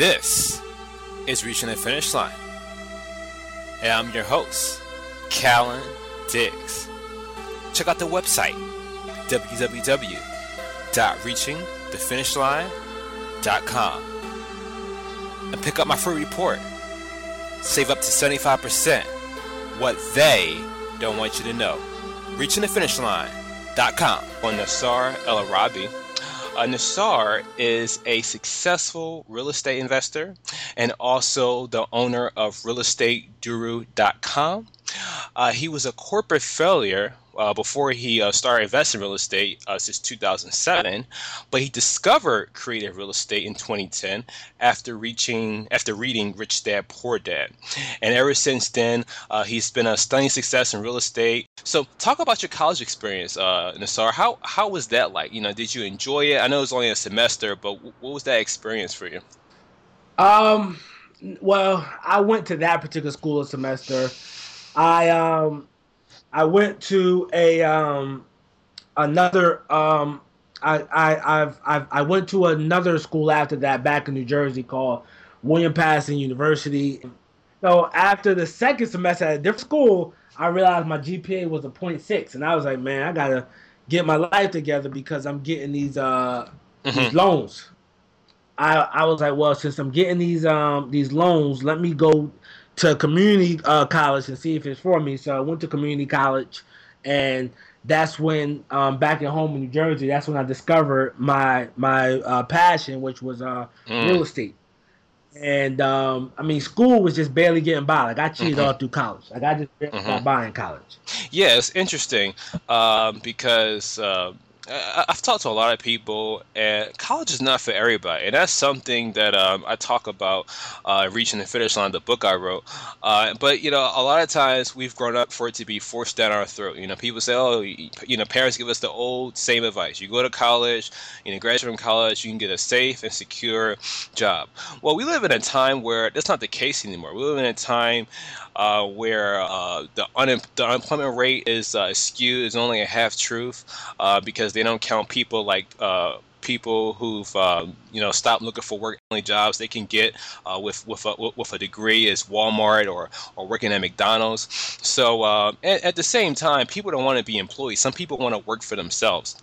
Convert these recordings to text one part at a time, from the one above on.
This is Reaching the Finish Line. And I'm your host, Callan Diggs. Check out the website, www.reachingthefinishline.com. And pick up my free report. Save up to 75% what they don't want you to know. ReachingTheFinishLine.com. On Nassar El Arabi. Uh, Nassar is a successful real estate investor and also the owner of realestateguru.com. Uh, he was a corporate failure uh, before he uh, started investing in real estate uh, since 2007, but he discovered creative real estate in 2010 after reaching after reading Rich Dad Poor Dad, and ever since then uh, he's been a stunning success in real estate. So, talk about your college experience, uh, Nassar. How how was that like? You know, did you enjoy it? I know it was only a semester, but what was that experience for you? Um, well, I went to that particular school a semester. I um I went to a um, another um, I, I I've, I've I went to another school after that back in New Jersey called William Paterson University. So after the second semester at a different school, I realized my GPA was a 0.6, and I was like, man, I gotta get my life together because I'm getting these uh mm-hmm. these loans. I I was like, well, since I'm getting these um these loans, let me go to community uh, college and see if it's for me. So I went to community college, and that's when um, back at home in New Jersey, that's when I discovered my my uh, passion, which was uh, mm. real estate. And um, I mean, school was just barely getting by. Like I cheated mm-hmm. all through college. Like I just barely mm-hmm. got by in college. Yeah, it's interesting um, because uh, I've talked to a lot of people, and college is not for everybody, and that's something that um, I talk about uh, reaching the finish line. The book I wrote, uh, but you know, a lot of times we've grown up for it to be forced down our throat. You know, people say, "Oh, you know, parents give us the old same advice: you go to college, you know, graduate from college, you can get a safe and secure job." Well, we live in a time where that's not the case anymore. We live in a time uh, where uh, the, un- the unemployment rate is uh, skewed, is only a half truth uh, because they don't count people like uh, people who've um, you know stopped looking for work only jobs they can get uh, with with a, with a degree as Walmart or or working at McDonald's. So uh, at, at, the same time, people don't want to be employees. Some people want to work for themselves,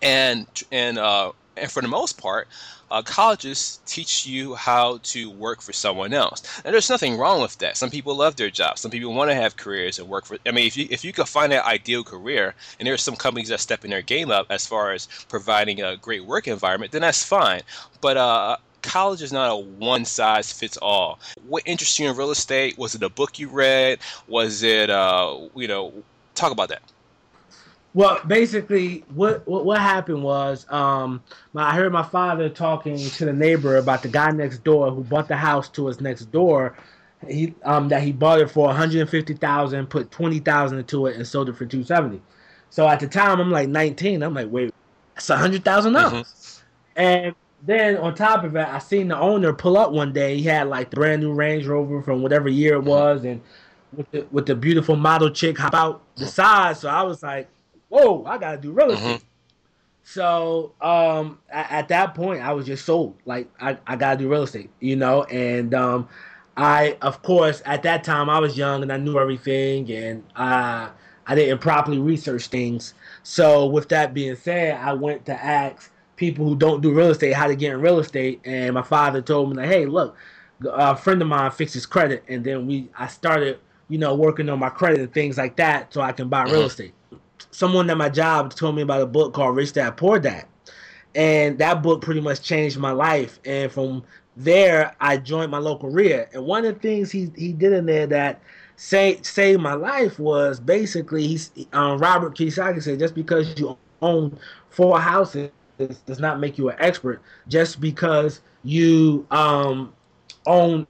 and and uh, and for the most part, uh, colleges teach you how to work for someone else. And there's nothing wrong with that. Some people love their jobs. Some people want to have careers and work for. I mean, if you if you could find that ideal career, and there's some companies that step in their game up as far as providing a great work environment, then that's fine. But uh, college is not a one size fits all. What interests you in real estate? Was it a book you read? Was it, uh, you know, talk about that. Well, basically, what what, what happened was, um, my, I heard my father talking to the neighbor about the guy next door who bought the house to us next door. He um that he bought it for one hundred and fifty thousand, put twenty thousand into it, and sold it for two seventy. So at the time, I'm like nineteen. I'm like, wait, that's a hundred thousand dollars. Mm-hmm. And then on top of it, I seen the owner pull up one day. He had like the brand new Range Rover from whatever year it mm-hmm. was, and with the, with the beautiful model chick hop out the side. So I was like whoa, I gotta do real mm-hmm. estate. Mm-hmm. So um, at, at, that point, I was just sold. Like I, I gotta do real estate, you know. And um, I, of course, at that time I was young and I knew everything, and uh, I didn't properly research things. So with that being said, I went to ask people who don't do real estate how to get in real estate, and my father told me like, hey, look, a friend of mine fixes credit, and then we I started, you know, working on my credit and things like that so I can buy real mm-hmm. estate someone at my job told me about a book called Rich Dad Poor Dad, and that book pretty much changed my life. And from there, I joined my local REIA. And one of the things he he did in there that saved saved my life was basically he's um, Robert Kiyosaki said just because you own four houses does not make you an expert. Just because you um, own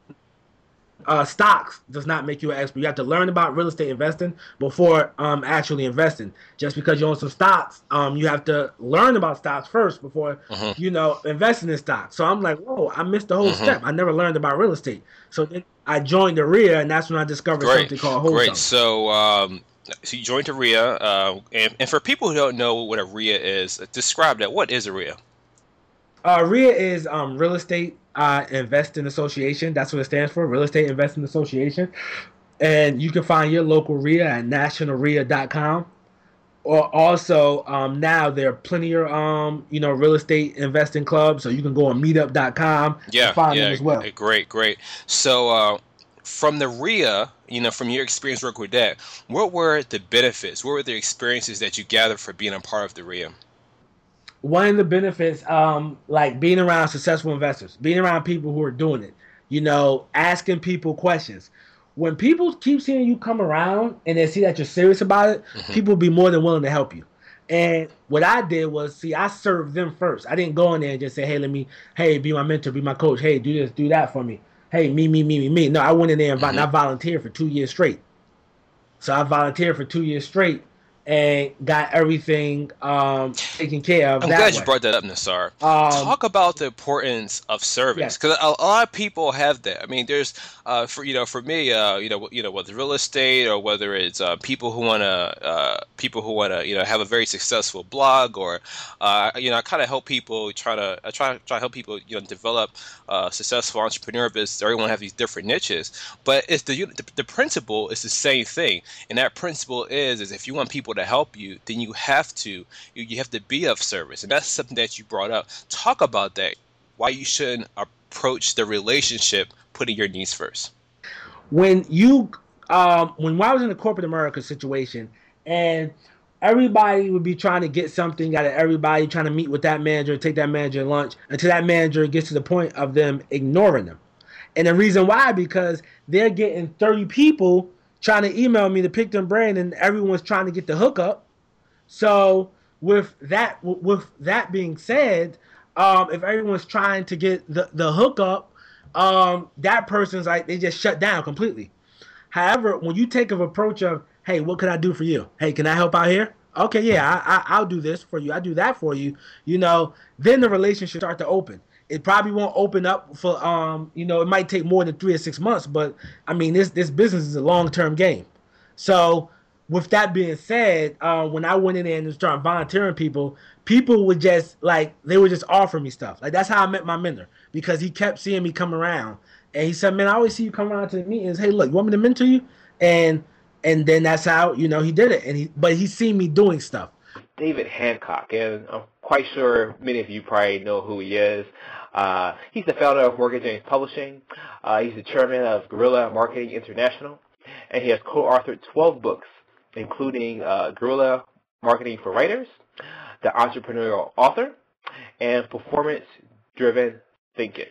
uh, stocks does not make you an expert. You have to learn about real estate investing before um, actually investing. Just because you own some stocks, um, you have to learn about stocks first before uh-huh. you know investing in stocks. So I'm like, whoa, I missed the whole uh-huh. step. I never learned about real estate. So then I joined the REIA, and that's when I discovered Great. something called wholesale. Great. So. Um, so you joined a REIA, uh, and, and for people who don't know what a REIA is, describe that. What is a REIA? Uh, RIA is um, Real Estate uh, Investing Association. That's what it stands for, Real Estate Investing Association. And you can find your local RIA at nationalria.com. Or also um, now there are plenty of um, you know real estate investing clubs, so you can go on meetup.com Yeah, and find yeah, them as well. great, great. So, uh, from the RIA, you know, from your experience working with that, what were the benefits? What were the experiences that you gathered for being a part of the RIA? One of the benefits, um, like being around successful investors, being around people who are doing it, you know, asking people questions. When people keep seeing you come around and they see that you're serious about it, Mhm. people will be more than willing to help you. And what I did was, see, I served them first. I didn't go in there and just say, hey, let me, hey, be my mentor, be my coach. Hey, do this, do that for me. Hey, me, me, me, me, me. No, I went in there and, Mhm. I volunteered for two years straight. So I volunteered for two years straight and got everything um, taken care of. I'm that glad way. you brought that up, Nassar. Um, Talk about the importance of service, Yes. because a, a lot of people have that. I mean, there's, uh, for you know, for me, uh, you know, you know, whether real estate or whether it's uh, people who want to, uh, people who want to, you know, have a very successful blog, or, uh, you know, I kind of help people try to, I try try to help people, you know, develop uh, successful entrepreneur business. Everyone have these different niches, but it's the, the the principle is the same thing, and that principle is is if you want people to help you, then you have to you, you have to be of service. And that's something that you brought up. Talk about that why you shouldn't approach the relationship putting your needs first. When you um when I was in the corporate America situation and everybody would be trying to get something out of everybody, trying to meet with that manager, take that manager lunch, until that manager gets to the point of them ignoring them. And the reason why, because they're getting 30 people trying to email me to pick them brain and everyone's trying to get the hookup. So with that with that being said, um, if everyone's trying to get the, the hookup, um, that person's like they just shut down completely. However, when you take an approach of, hey, what can I do for you? Hey, can I help out here? Okay, yeah, I, I, I'll do this for you. I do that for you. You know, then the relationship start to open. It probably won't open up for, um, you know, it might take more than three or six months, but I mean, this this business is a long term game. So, with that being said, uh, when I went in there and started volunteering people, people would just like they would just offer me stuff. Like that's how I met my mentor because he kept seeing me come around, and he said, "Man, I always see you come around to the meetings. Hey, look, you want me to mentor you?" And and then that's how you know he did it. And he but he seen me doing stuff. David Hancock, and I'm quite sure many of you probably know who he is. Uh, he's the founder of Morgan James Publishing. Uh, he's the chairman of Guerrilla Marketing International, and he has co-authored 12 books, including uh, Guerrilla Marketing for Writers, The Entrepreneurial Author, and Performance-Driven Thinking.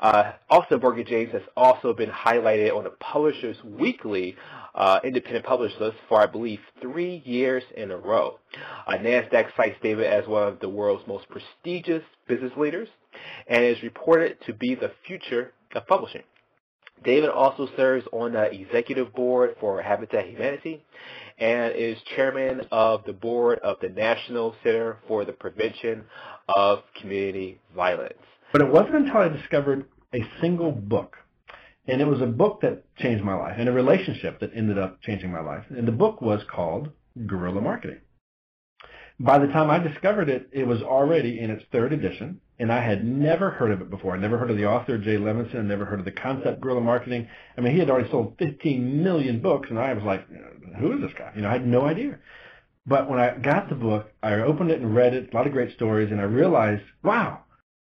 Uh, also, Morgan James has also been highlighted on the Publishers Weekly uh, independent published list for, I believe, three years in a row. Uh, NASDAQ cites David as one of the world's most prestigious business leaders and is reported to be the future of publishing. David also serves on the executive board for Habitat Humanity and is chairman of the board of the National Center for the Prevention of Community Violence. But it wasn't until I discovered a single book. And it was a book that changed my life and a relationship that ended up changing my life. And the book was called Guerrilla Marketing. By the time I discovered it, it was already in its third edition, and I had never heard of it before. I never heard of the author, Jay Levinson, I never heard of the concept Guerrilla Marketing. I mean, he had already sold 15 million books, and I was like, who is this guy? You know, I had no idea. But when I got the book, I opened it and read it, a lot of great stories, and I realized, wow,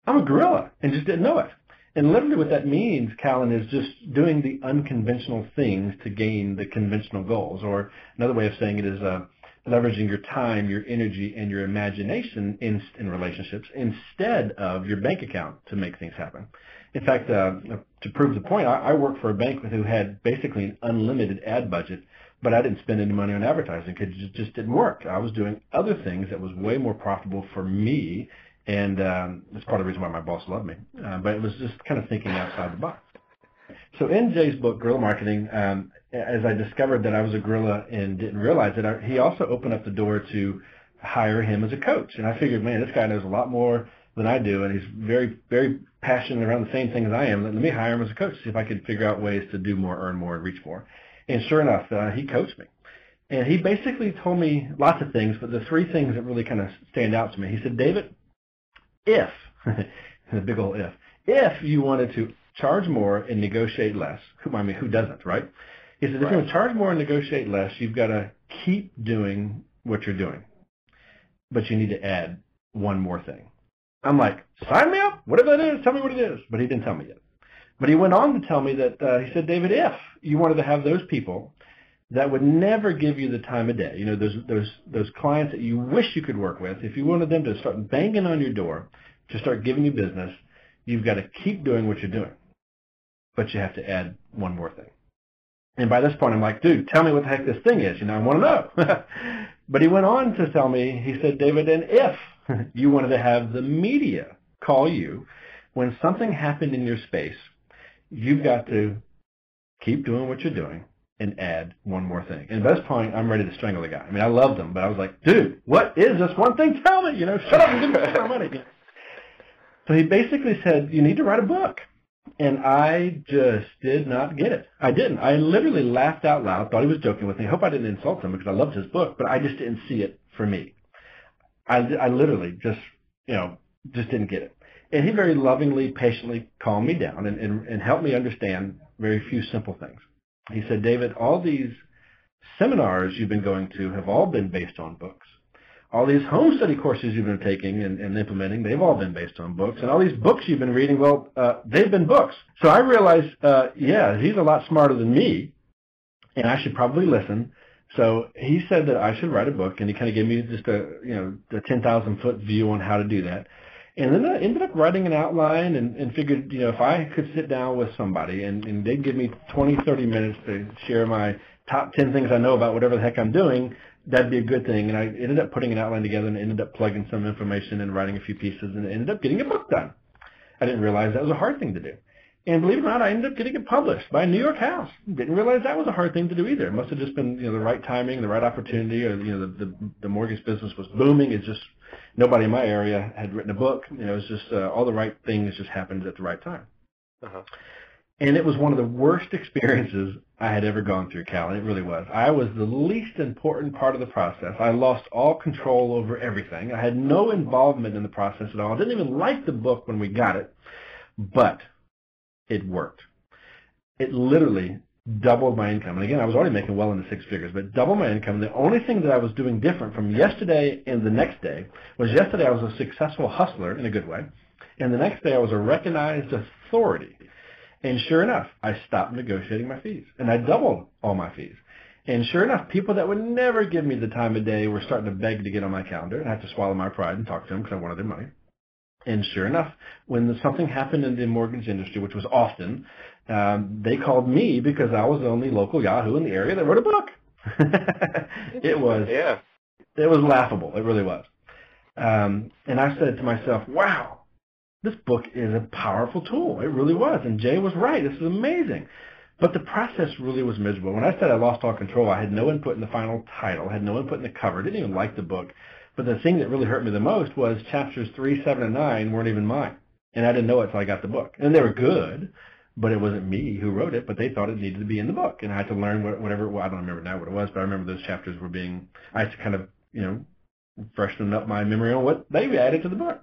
I'm a guerrilla, and just didn't know it. And literally what that means, Callan, is just doing the unconventional things to gain the conventional goals. Or another way of saying it is uh, leveraging your time, your energy, and your imagination in, in relationships instead of your bank account to make things happen. In fact, uh, to prove the point, I, I worked for a bank who had basically an unlimited ad budget, but I didn't spend any money on advertising because it just didn't work. I was doing other things that was way more profitable for me and um, that's part of the reason why my boss loved me. Uh, but it was just kind of thinking outside the box. So in Jay's book, Guerrilla Marketing, um, as I discovered that I was a guerrilla and didn't realize it, I, he also opened up the door to hire him as a coach. And I figured, man, this guy knows a lot more than I do, and he's very, very passionate around the same things I am. Let me hire him as a coach, see if I could figure out ways to do more, earn more, and reach more. And sure enough, uh, he coached me. And he basically told me lots of things, but the three things that really kind of stand out to me, he said, David, if the big old if. If you wanted to charge more and negotiate less, who, I mean, who doesn't, right? He said, if Right. you want to charge more and negotiate less, you've got to keep doing what you're doing. But you need to add one more thing. I'm like, sign me up. Whatever that is, tell me what it is. But he didn't tell me yet. But he went on to tell me that, uh, he said, David, if you wanted to have those people that would never give you the time of day, you know, those, those, those clients that you wish you could work with, if you wanted them to start banging on your door, to start giving you business, you've got to keep doing what you're doing. But you have to add one more thing. And by this point, I'm like, dude, tell me what the heck this thing is. You know, I want to know. but he went on to tell me, he said, David, and if you wanted to have the media call you when something happened in your space, you've got to keep doing what you're doing and add one more thing. And at this point, I'm ready to strangle the guy. I mean, I loved him, but I was like, dude, what is this one thing? Tell me, you know, shut up and give me my money. So he basically said, you need to write a book. And I just did not get it. I didn't. I literally laughed out loud, thought he was joking with me. Hope I didn't insult him because I loved his book, but I just didn't see it for me. I, I literally just, you know, just didn't get it. And he very lovingly, patiently calmed me down and, and, and helped me understand very few simple things. He said, David, all these seminars you've been going to have all been based on books. All these home study courses you've been taking and, and implementing, they've all been based on books. And all these books you've been reading, well, uh, they've been books. So I realized, uh, yeah, he's a lot smarter than me, and I should probably listen. So he said that I should write a book, and he kind of gave me just a, you know, the 10,000 foot view on how to do that. And then I ended up writing an outline and, and figured, you know, if I could sit down with somebody and, and they'd give me 20, 30 minutes to share my top 10 things I know about whatever the heck I'm doing, that'd be a good thing. And I ended up putting an outline together and ended up plugging some information and writing a few pieces and ended up getting a book done. I didn't realize that was a hard thing to do. And believe it or not, I ended up getting it published by a New York house. Didn't realize that was a hard thing to do either. It must have just been, you know, the right timing, the right opportunity, or you know, the the, the mortgage business was booming. It's just nobody in my area had written a book. You know, it was just uh, all the right things just happened at the right time. Uh-huh. And it was one of the worst experiences I had ever gone through, Cal. It really was. I was the least important part of the process. I lost all control over everything. I had no involvement in the process at all. I didn't even like the book when we got it, but it worked. It literally doubled my income. And again, I was already making well into six figures, but double my income. The only thing that I was doing different from yesterday and the next day was yesterday I was a successful hustler in a good way, and the next day I was a recognized authority. And sure enough, I stopped negotiating my fees, and I doubled all my fees. And sure enough, people that would never give me the time of day were starting to beg to get on my calendar, and I had to swallow my pride and talk to them because I wanted their money. And sure enough, when something happened in the mortgage industry, which was often, um, they called me because I was the only local Yahoo in the area that wrote a book. it was Yeah. it was laughable. It really was. Um, and I said to myself, wow, this book is a powerful tool. It really was. And Jay was right. This is amazing. But the process really was miserable. When I said I lost all control, I had no input in the final title, had no input in the cover, didn't even like the book. But the thing that really hurt me the most was chapters 3, 7, and 9 weren't even mine. And I didn't know it until I got the book. And they were good, but it wasn't me who wrote it, but they thought it needed to be in the book. And I had to learn what, whatever, well, I don't remember now what it was, but I remember those chapters were being, I had to kind of, you know, freshen up my memory on what they added to the book.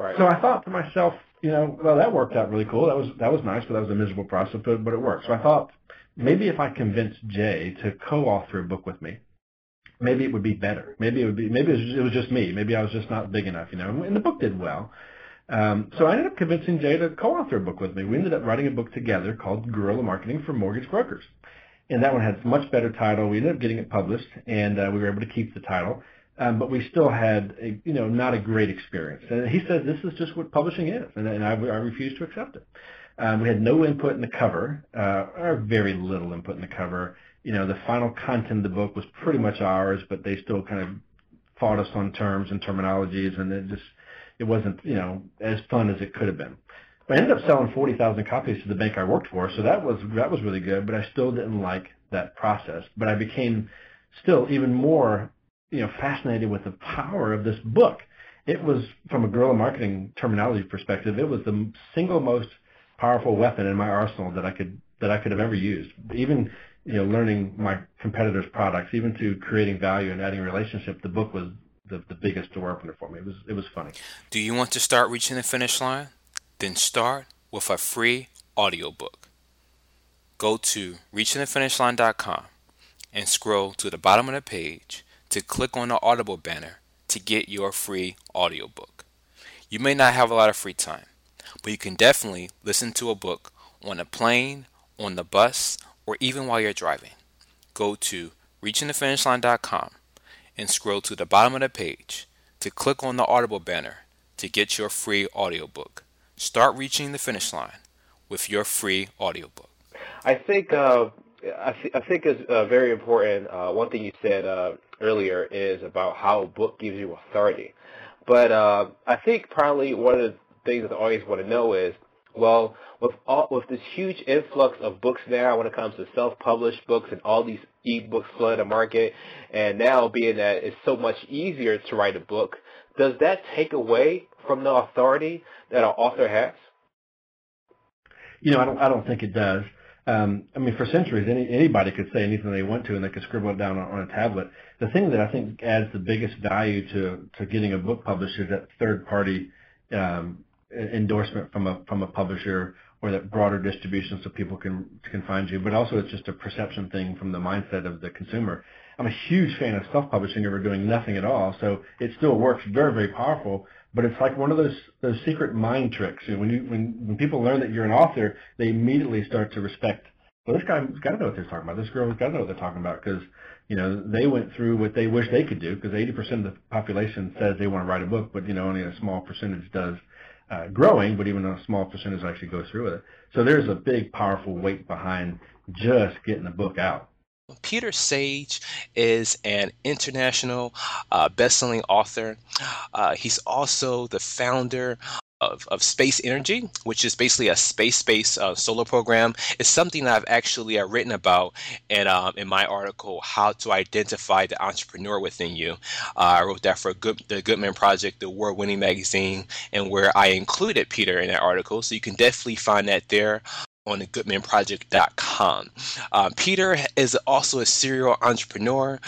Right. So I thought to myself, you know, well, that worked out really cool. That was that was nice, but that was a miserable process, but, but it worked. So I thought maybe if I convinced Jay to co-author a book with me, maybe it would be better. Maybe it would be. Maybe it was, just me. Maybe I was just not big enough, you know. And the book did well. Um, so I ended up convincing Jay to co-author a book with me. We ended up writing a book together called Guerrilla Marketing for Mortgage Brokers, and that one had a much better title. We ended up getting it published, and uh, we were able to keep the title. Um, but we still had, a, you know, not a great experience. And he says this is just what publishing is, and, and I, I refused to accept it. Um, we had no input in the cover, uh, or very little input in the cover. You know, the final content of the book was pretty much ours, but they still kind of fought us on terms and terminologies, and it just it wasn't, you know, as fun as it could have been. But I ended up selling 40,000 copies to the bank I worked for, so that was that was really good. But I still didn't like that process. But I became still even more you know, fascinated with the power of this book. It was, from a guerrilla marketing terminology perspective, it was the single most powerful weapon in my arsenal that I could that I could have ever used. Even, you know, learning my competitors' products, even to creating value and adding relationship, the book was the, the biggest door opener for me. It was it was funny. Do you want to start reaching the finish line? Then start with a free audiobook. Go to reachingthefinishline.com and scroll to the bottom of the page to click on the Audible banner to get your free audiobook. You may not have a lot of free time, but you can definitely listen to a book on a plane, on the bus, or even while you're driving. Go to reachingthefinishline.com and scroll to the bottom of the page to click on the Audible banner to get your free audiobook. Start reaching the finish line with your free audiobook. I think uh, I, th- I think it's uh, very important. Uh, one thing you said uh, earlier is about how a book gives you authority. But uh, I think probably one of the things that the audience want to know is, well, with all, with this huge influx of books now when it comes to self-published books and all these e-books flooding the market, and now being that it's so much easier to write a book, does that take away from the authority that an author has? You know, I don't. I don't think it does. Um, I mean, for centuries, any, anybody could say anything they want to, and they could scribble it down on, on a tablet. The thing that I think adds the biggest value to to getting a book published is that third party um, endorsement from a from a publisher or that broader distribution so people can can find you. But also, it's just a perception thing from the mindset of the consumer. I'm a huge fan of self-publishing over doing nothing at all, so it still works very very powerful but it's like one of those those secret mind tricks. You know, when you when when people learn that you're an author, they immediately start to respect. Well, this guy's got to know what they're talking about. This girl's got to know what they're talking about because you know they went through what they wish they could do. Because 80% of the population says they want to write a book, but you know only a small percentage does. Uh, growing, but even a small percentage actually goes through with it. So there's a big, powerful weight behind just getting the book out. Peter Sage is an international uh, best-selling author. Uh, he's also the founder of, of Space Energy, which is basically a space-based uh, solar program. It's something that I've actually uh, written about in, um, in my article, How to Identify the Entrepreneur Within You. Uh, I wrote that for Good, the Good Men Project, the award-winning magazine, and where I included Peter in that article. So you can definitely find that there on the goodmenproject.com. Uh, Peter is also a serial entrepreneur.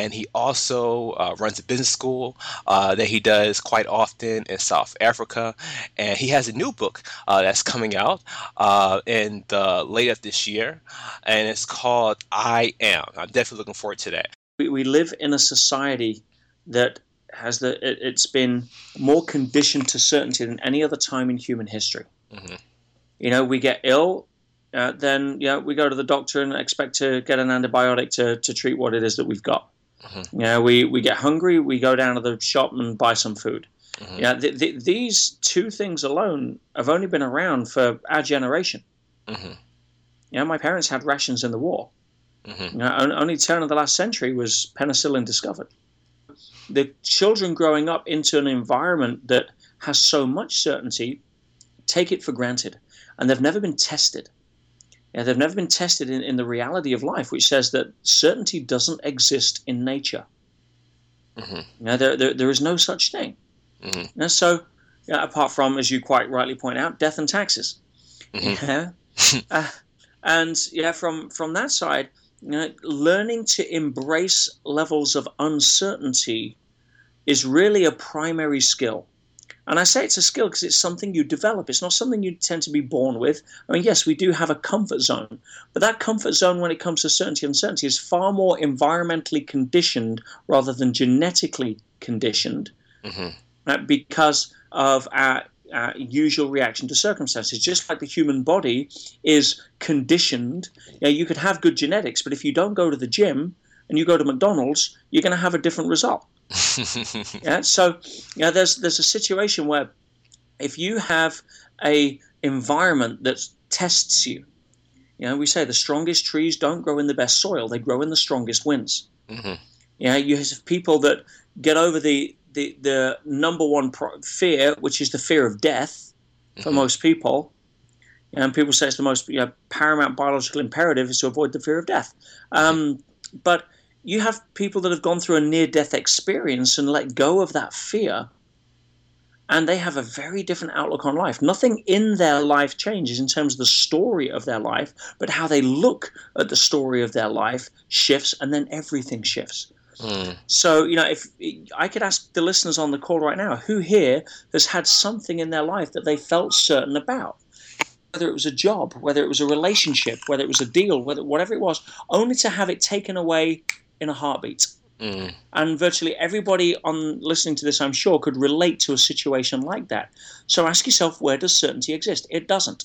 And he also uh, runs a business school uh, that he does quite often in South Africa. And he has a new book uh, that's coming out uh, in the late of this year. And it's called I Am. I'm definitely looking forward to that. We, we live in a society that has the, it, has been more conditioned to certainty than any other time in human history. Mm-hmm you know, we get ill, uh, then yeah, we go to the doctor and expect to get an antibiotic to, to treat what it is that we've got. Mm-hmm. You know, we, we get hungry, we go down to the shop and buy some food. Mm-hmm. Yeah, the, the, these two things alone have only been around for our generation. Mm-hmm. You know, my parents had rations in the war. Mm-hmm. You know, only turn of the last century was penicillin discovered. The children growing up into an environment that has so much certainty take it for granted and they've never been tested. Yeah, they've never been tested in, in the reality of life, which says that certainty doesn't exist in nature. Mm-hmm. You there, there, there is no such thing. Mm-hmm. so, yeah, apart from, as you quite rightly point out, death and taxes. Mm-hmm. Yeah, uh, and yeah, from from that side, you know, learning to embrace levels of uncertainty is really a primary skill. And I say it's a skill because it's something you develop. It's not something you tend to be born with. I mean, yes, we do have a comfort zone, but that comfort zone, when it comes to certainty and uncertainty, is far more environmentally conditioned rather than genetically conditioned mm-hmm. uh, because of our, our usual reaction to circumstances. Just like the human body is conditioned, you, know, you could have good genetics, but if you don't go to the gym and you go to McDonald's, you're going to have a different result. yeah, so you know, there's there's a situation where if you have a environment that tests you, you know, we say the strongest trees don't grow in the best soil; they grow in the strongest winds. Mm-hmm. You know, you have people that get over the the, the number one pro- fear, which is the fear of death, for mm-hmm. most people. And people say it's the most you know, paramount biological imperative is to avoid the fear of death. Um, but you have people that have gone through a near death experience and let go of that fear and they have a very different outlook on life. Nothing in their life changes in terms of the story of their life, but how they look at the story of their life shifts, and then everything shifts. Mm. So, you know, if I could ask the listeners on the call right now, who here has had something in their life that they felt certain about? Whether it was a job, whether it was a relationship, whether it was a deal, whether whatever it was, only to have it taken away in a heartbeat. Mm. And virtually everybody on listening to this, I'm sure, could relate to a situation like that. So ask yourself, where does certainty exist? It doesn't.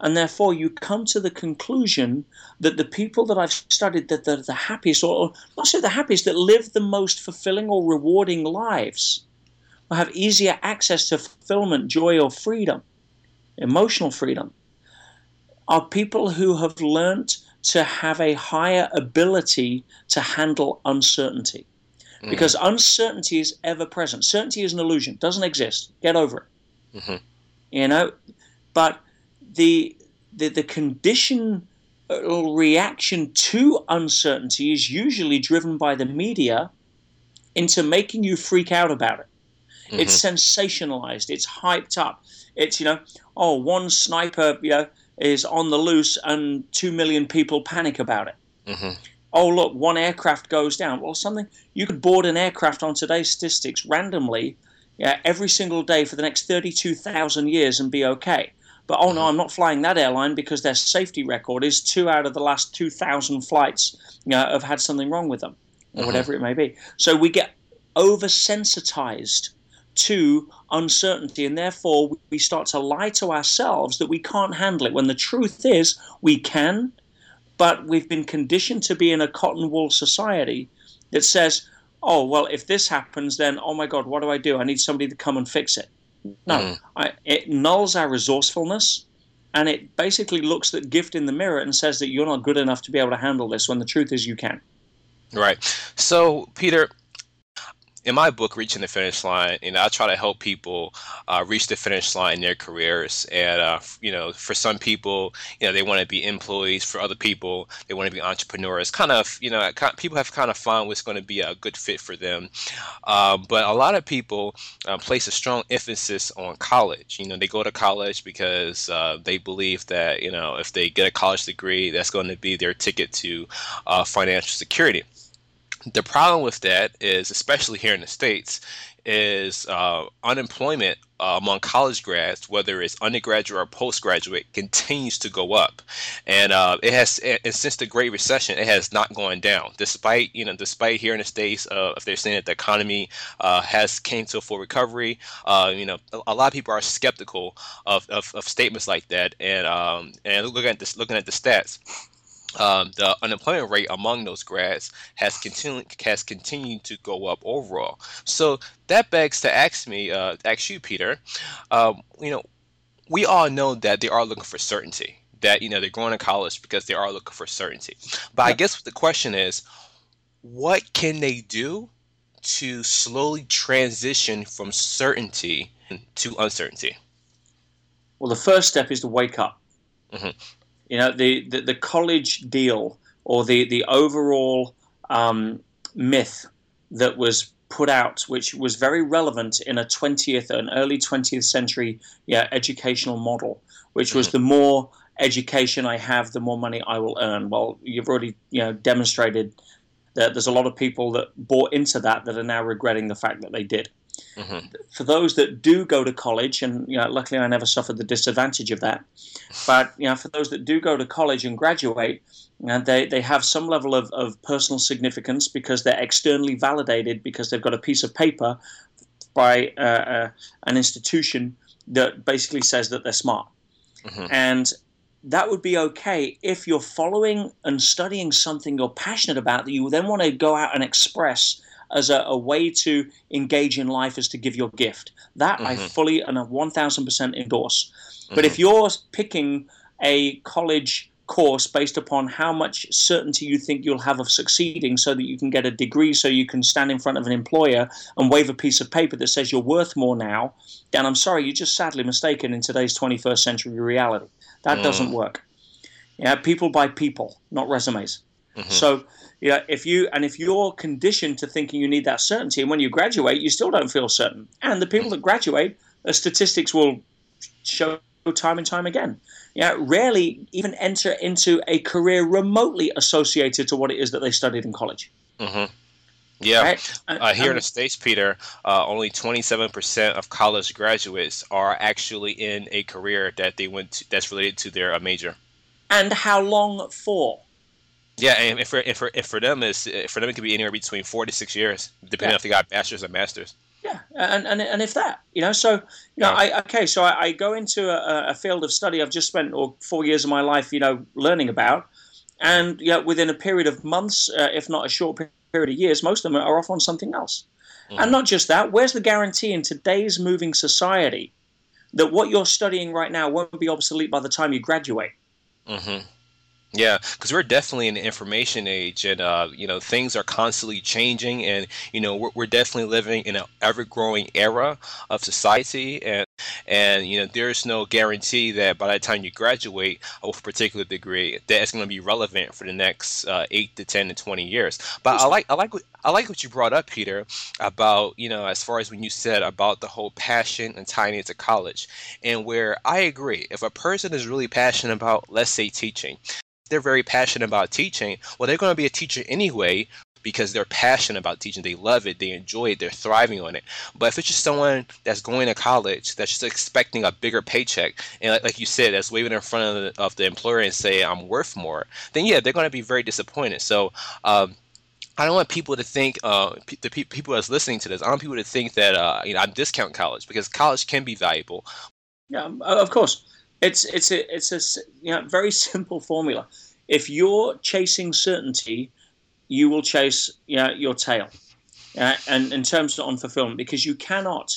And therefore, you come to the conclusion that the people that I've studied that are the happiest, or not so the happiest, that live the most fulfilling or rewarding lives, or have easier access to fulfillment, joy, or freedom, emotional freedom, are people who have learnt to have a higher ability to handle uncertainty. Mm. Because uncertainty is ever present. Certainty is an illusion, doesn't exist. Get over it. Mm-hmm. You know, but the the, the condition or reaction to uncertainty is usually driven by the media into making you freak out about it. Mm-hmm. It's sensationalized. It's hyped up. It's you know, oh, one sniper, you know, is on the loose, and two million people panic about it. Mm-hmm. Oh, look, one aircraft goes down. Well, something you could board an aircraft on today's statistics randomly, yeah, every single day for the next thirty-two thousand years and be okay. But oh no, I'm not flying that airline because their safety record is two out of the last 2,000 flights you know, have had something wrong with them, or uh-huh. whatever it may be. So we get oversensitized to uncertainty, and therefore we start to lie to ourselves that we can't handle it. When the truth is, we can, but we've been conditioned to be in a cotton wool society that says, oh, well, if this happens, then oh my God, what do I do? I need somebody to come and fix it. No, mm. I, it nulls our resourcefulness and it basically looks that gift in the mirror and says that you're not good enough to be able to handle this when the truth is you can. Right. So, Peter, in my book, Reaching the Finish Line, you know, I try to help people uh, reach the finish line in their careers. And, uh, you know, for some people, you know, they want to be employees. For other people, they want to be entrepreneurs. Kind of, you know, people have kind of found what's going to be a good fit for them. Uh, but a lot of people uh, place a strong emphasis on college. You know, they go to college because uh, they believe that, you know, if they get a college degree, that's going to be their ticket to uh, financial security. The problem with that is, especially here in the states, is uh, unemployment uh, among college grads, whether it's undergraduate or postgraduate, continues to go up, and uh, it has. And since the Great Recession, it has not gone down, despite you know, despite here in the states, uh, if they're saying that the economy uh, has came to a full recovery, uh, you know, a, a, lot of people are skeptical of, of, of statements like that, and um, and looking at this, looking at the stats um, the unemployment rate among those grads has continued has continued to go up overall. So that begs to ask me, uh, ask you, Peter. Um, you know, we all know that they are looking for certainty. That you know they're going to college because they are looking for certainty. But I guess the question is, what can they do to slowly transition from certainty to uncertainty? Well, the first step is to wake up. Mm-hmm. You know, the, the, the college deal or the, the overall um, myth that was put out, which was very relevant in a 20th and early 20th century yeah, educational model, which was mm-hmm. the more education I have, the more money I will earn. Well, you've already you know demonstrated that there's a lot of people that bought into that that are now regretting the fact that they did. Mm-hmm. For those that do go to college, and you know, luckily I never suffered the disadvantage of that, but you know, for those that do go to college and graduate, and they, they have some level of, of personal significance because they're externally validated because they've got a piece of paper by uh, uh, an institution that basically says that they're smart. Mm-hmm. And that would be okay if you're following and studying something you're passionate about that you then want to go out and express as a, a, way to engage in life is to give your gift. That mm-hmm. I fully and a 1000% endorse. Mm-hmm. But if mm-hmm. you're picking a college course based upon how much certainty you think you'll have of succeeding so that you can get a degree so you can stand in front of an employer and wave a piece of paper that says you're worth more now, then I'm sorry, you're just sadly mistaken in today's 21st century reality. That mm. doesn't work. Yeah, people buy people, not resumes. Mm-hmm. So yeah, if you and if you're conditioned to thinking you need that certainty, and when you graduate, you still don't feel certain. And the people that graduate, the statistics will show time and time again. Yeah, rarely even enter into a career remotely associated to what it is that they studied in college. Mm-hmm. Yeah, right? uh, here in the states, Peter, uh, only 27% of college graduates are actually in a career that they went to, that's related to their uh, major. And how long for? Yeah, and for, and for, and for them is for them it could be anywhere between four to six years, depending yeah. if they got bachelors or masters. Yeah, and, and and if that, you know, so you know, yeah. I okay, so I, I go into a, a, field of study I've just spent or four years of my life, you know, learning about, and yeah, within a period of months, uh, if not a short period of years, most of them are off on something else. Mm-hmm. And not just that, where's the guarantee in today's moving society that what you're studying right now won't be obsolete by the time you graduate? Mm-hmm. Yeah, because we're definitely in the information age, and uh, you know things are constantly changing, and you know we're, we're definitely living in an ever-growing era of society, and and you know there's no guarantee that by the time you graduate with a particular degree that it's going to be relevant for the next uh, eight to ten to twenty years. But I like I like what I like what you brought up, Peter, about you know as far as when you said about the whole passion and tying it to college, and where I agree, if a person is really passionate about, let's say, teaching, they're very passionate about teaching, well, they're going to be a teacher anyway because they're passionate about teaching. They love it. They enjoy it. They're thriving on it. But if it's just someone that's going to college, that's just expecting a bigger paycheck, and like, like you said, that's waving in front of the, of the employer and say, I'm worth more, then yeah, they're going to be very disappointed. So, um, I don't want people to think uh, the pe- people that's listening to this. I don't want people to think that uh, you know I'm discount college because college can be valuable. Yeah, of course. It's it's a it's a you know, very simple formula. If you're chasing certainty, you will chase you know, your tail. Uh, and in terms of unfulfillment, because you cannot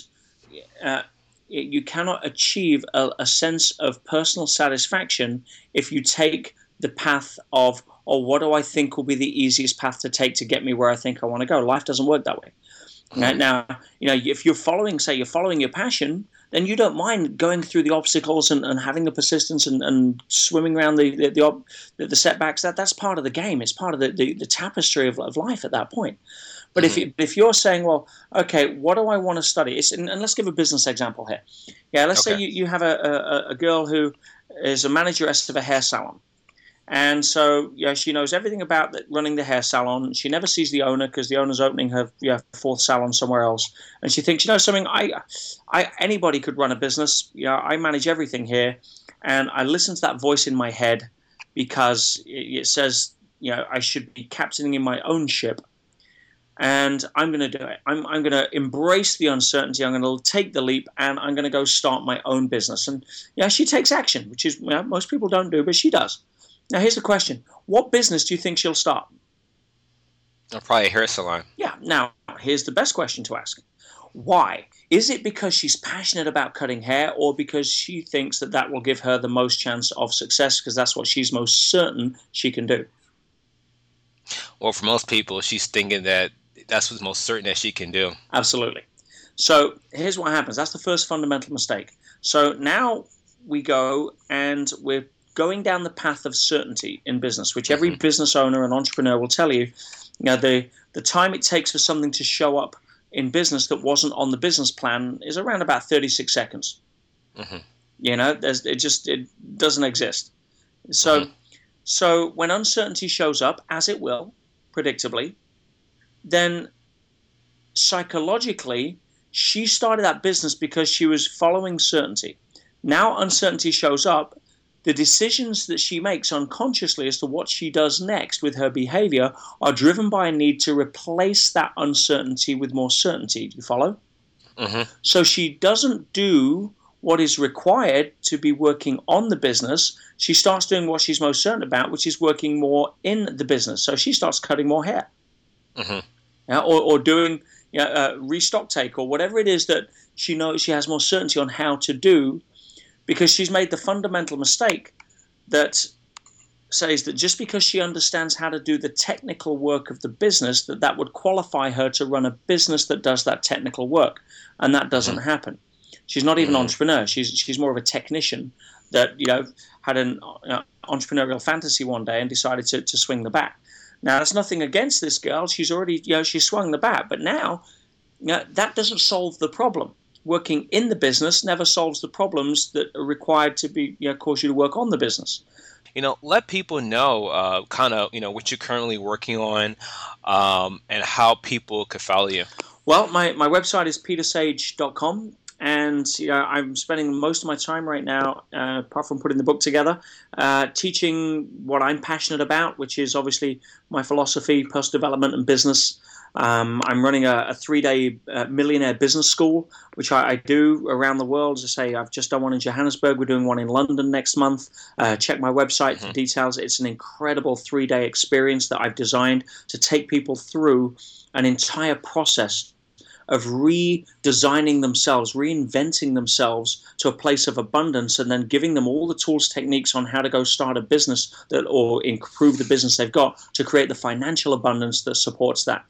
uh, you cannot achieve a, a, sense of personal satisfaction if you take the path of oh what do I think will be the easiest path to take to get me where I think I want to go. Life doesn't work that way. Mm-hmm. Now, you know, if you're following, say, you're following your passion, then you don't mind going through the obstacles and, and having the persistence and, and swimming around the the, the, the, setbacks. That that's part of the game. It's part of the, the, the tapestry of, of life at that point. But mm-hmm. if you, if you're saying, well, okay, what do I want to study? It's, and, and let's give a business example here. Yeah, let's okay. say you, you have a, a, a girl who is a manageress of a hair salon and so, yeah, she knows everything about the, running the hair salon. She never sees the owner because the owner's opening her yeah, fourth salon somewhere else. And she thinks, you know, something. I, I, anybody could run a business. You know, I manage everything here, and I listen to that voice in my head because it, it says, you know, I should be captaining in my own ship. And I'm going to do it. I'm, I'm going to embrace the uncertainty. I'm going to take the leap, and I'm going to go start my own business. And yeah, she takes action, which is most people don't do, but she does. Now, here's the question What business do you think she'll start? Uh, probably a hair salon. Yeah. Now, here's the best question to ask Why? Is it because she's passionate about cutting hair or because she thinks that that will give her the most chance of success because that's what she's most certain she can do? Well, for most people, she's thinking that that's what's most certain that she can do. Absolutely. So here's what happens. That's the first fundamental mistake. So now we go and we're going down the path of certainty in business, which every mm-hmm. business owner and entrepreneur will tell you, you know, the the time it takes for something to show up in business that wasn't on the business plan is around about 36 seconds. Mm-hmm. You know, there's it just it doesn't exist. So mm-hmm. so when uncertainty shows up, as it will, predictably, then psychologically she started that business because she was following certainty. Now uncertainty shows up the decisions that she makes unconsciously as to what she does next with her behavior are driven by a need to replace that uncertainty with more certainty. Do you follow? Mm-hmm. So she doesn't do what is required to be working on the business. She starts doing what she's most certain about, which is working more in the business. So she starts cutting more hair, mm-hmm. yeah, or, or doing you know, uh, restock take, or whatever it is that she knows she has more certainty on how to do because she's made the fundamental mistake that says that just because she understands how to do the technical work of the business that that would qualify her to run a business that does that technical work. And that doesn't mm. happen. She's not even mm. an entrepreneur. She's she's more of a technician that you know had an uh, entrepreneurial fantasy one day and decided to, to swing the bat. Now there's nothing against this girl. She's already you know she swung the bat. But now you know, that doesn't solve the problem working in the business never solves the problems that are required to be you know, cause you to work on the business. you know, let people know uh, kind of you know what you're currently working on um, and how people could follow you. Well, my, my website is petersage.com and you know, I'm spending most of my time right now, uh, apart from putting the book together, uh, teaching what I'm passionate about, which is obviously my philosophy, personal development, and business. Um, I'm running a, a three-day uh, millionaire business school, which I, I, do around the world. As I say, I've just done one in Johannesburg. We're doing one in London next month. Uh, check my website mm-hmm. for details. It's an incredible three-day experience that I've designed to take people through an entire process of redesigning themselves, reinventing themselves to a place of abundance, and then giving them all the tools, techniques on how to go start a business that or improve the business they've got to create the financial abundance that supports that.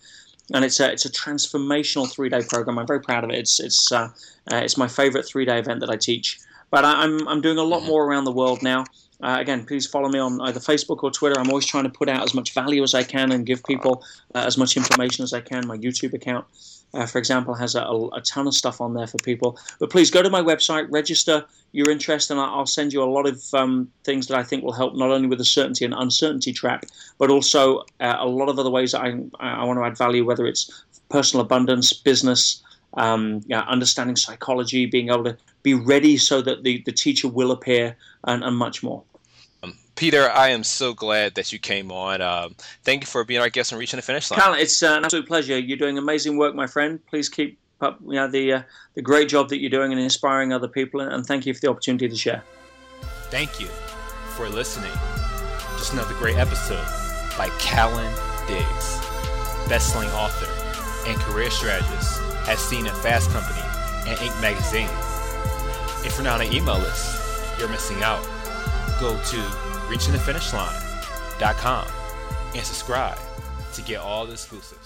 And it's a it's a transformational three day program. I'm very proud of it. It's it's uh, uh, it's my favorite three day event that I teach. But I, I'm I'm doing a lot mm-hmm. more around the world now. Uh, again, please follow me on either Facebook or Twitter. I'm always trying to put out as much value as I can and give people uh, as much information as I can. My YouTube account uh, for example, has a, a, ton of stuff on there for people. But please go to my website, register your interest, and I'll send you a lot of um, things that I think will help not only with the certainty and uncertainty trap, but also uh, a lot of other ways I, I want to add value, whether it's personal abundance, business, um, understanding psychology, being able to be ready so that the, the teacher will appear, and, and much more. Peter, I am so glad that you came on. Um, thank you for being our guest and reaching the finish line. Carl, it's uh, an absolute pleasure. You're doing amazing work, my friend. Please keep up you know, the, uh, the great job that you're doing and inspiring other people, and thank you for the opportunity to share. Thank you for listening. Just another great episode by Callan Diggs, best-selling author and career strategist, as seen at Fast Company and Inc. magazine. If you're not on an email list, you're missing out. Go to reachingthefinishline.com and subscribe to get all the exclusives.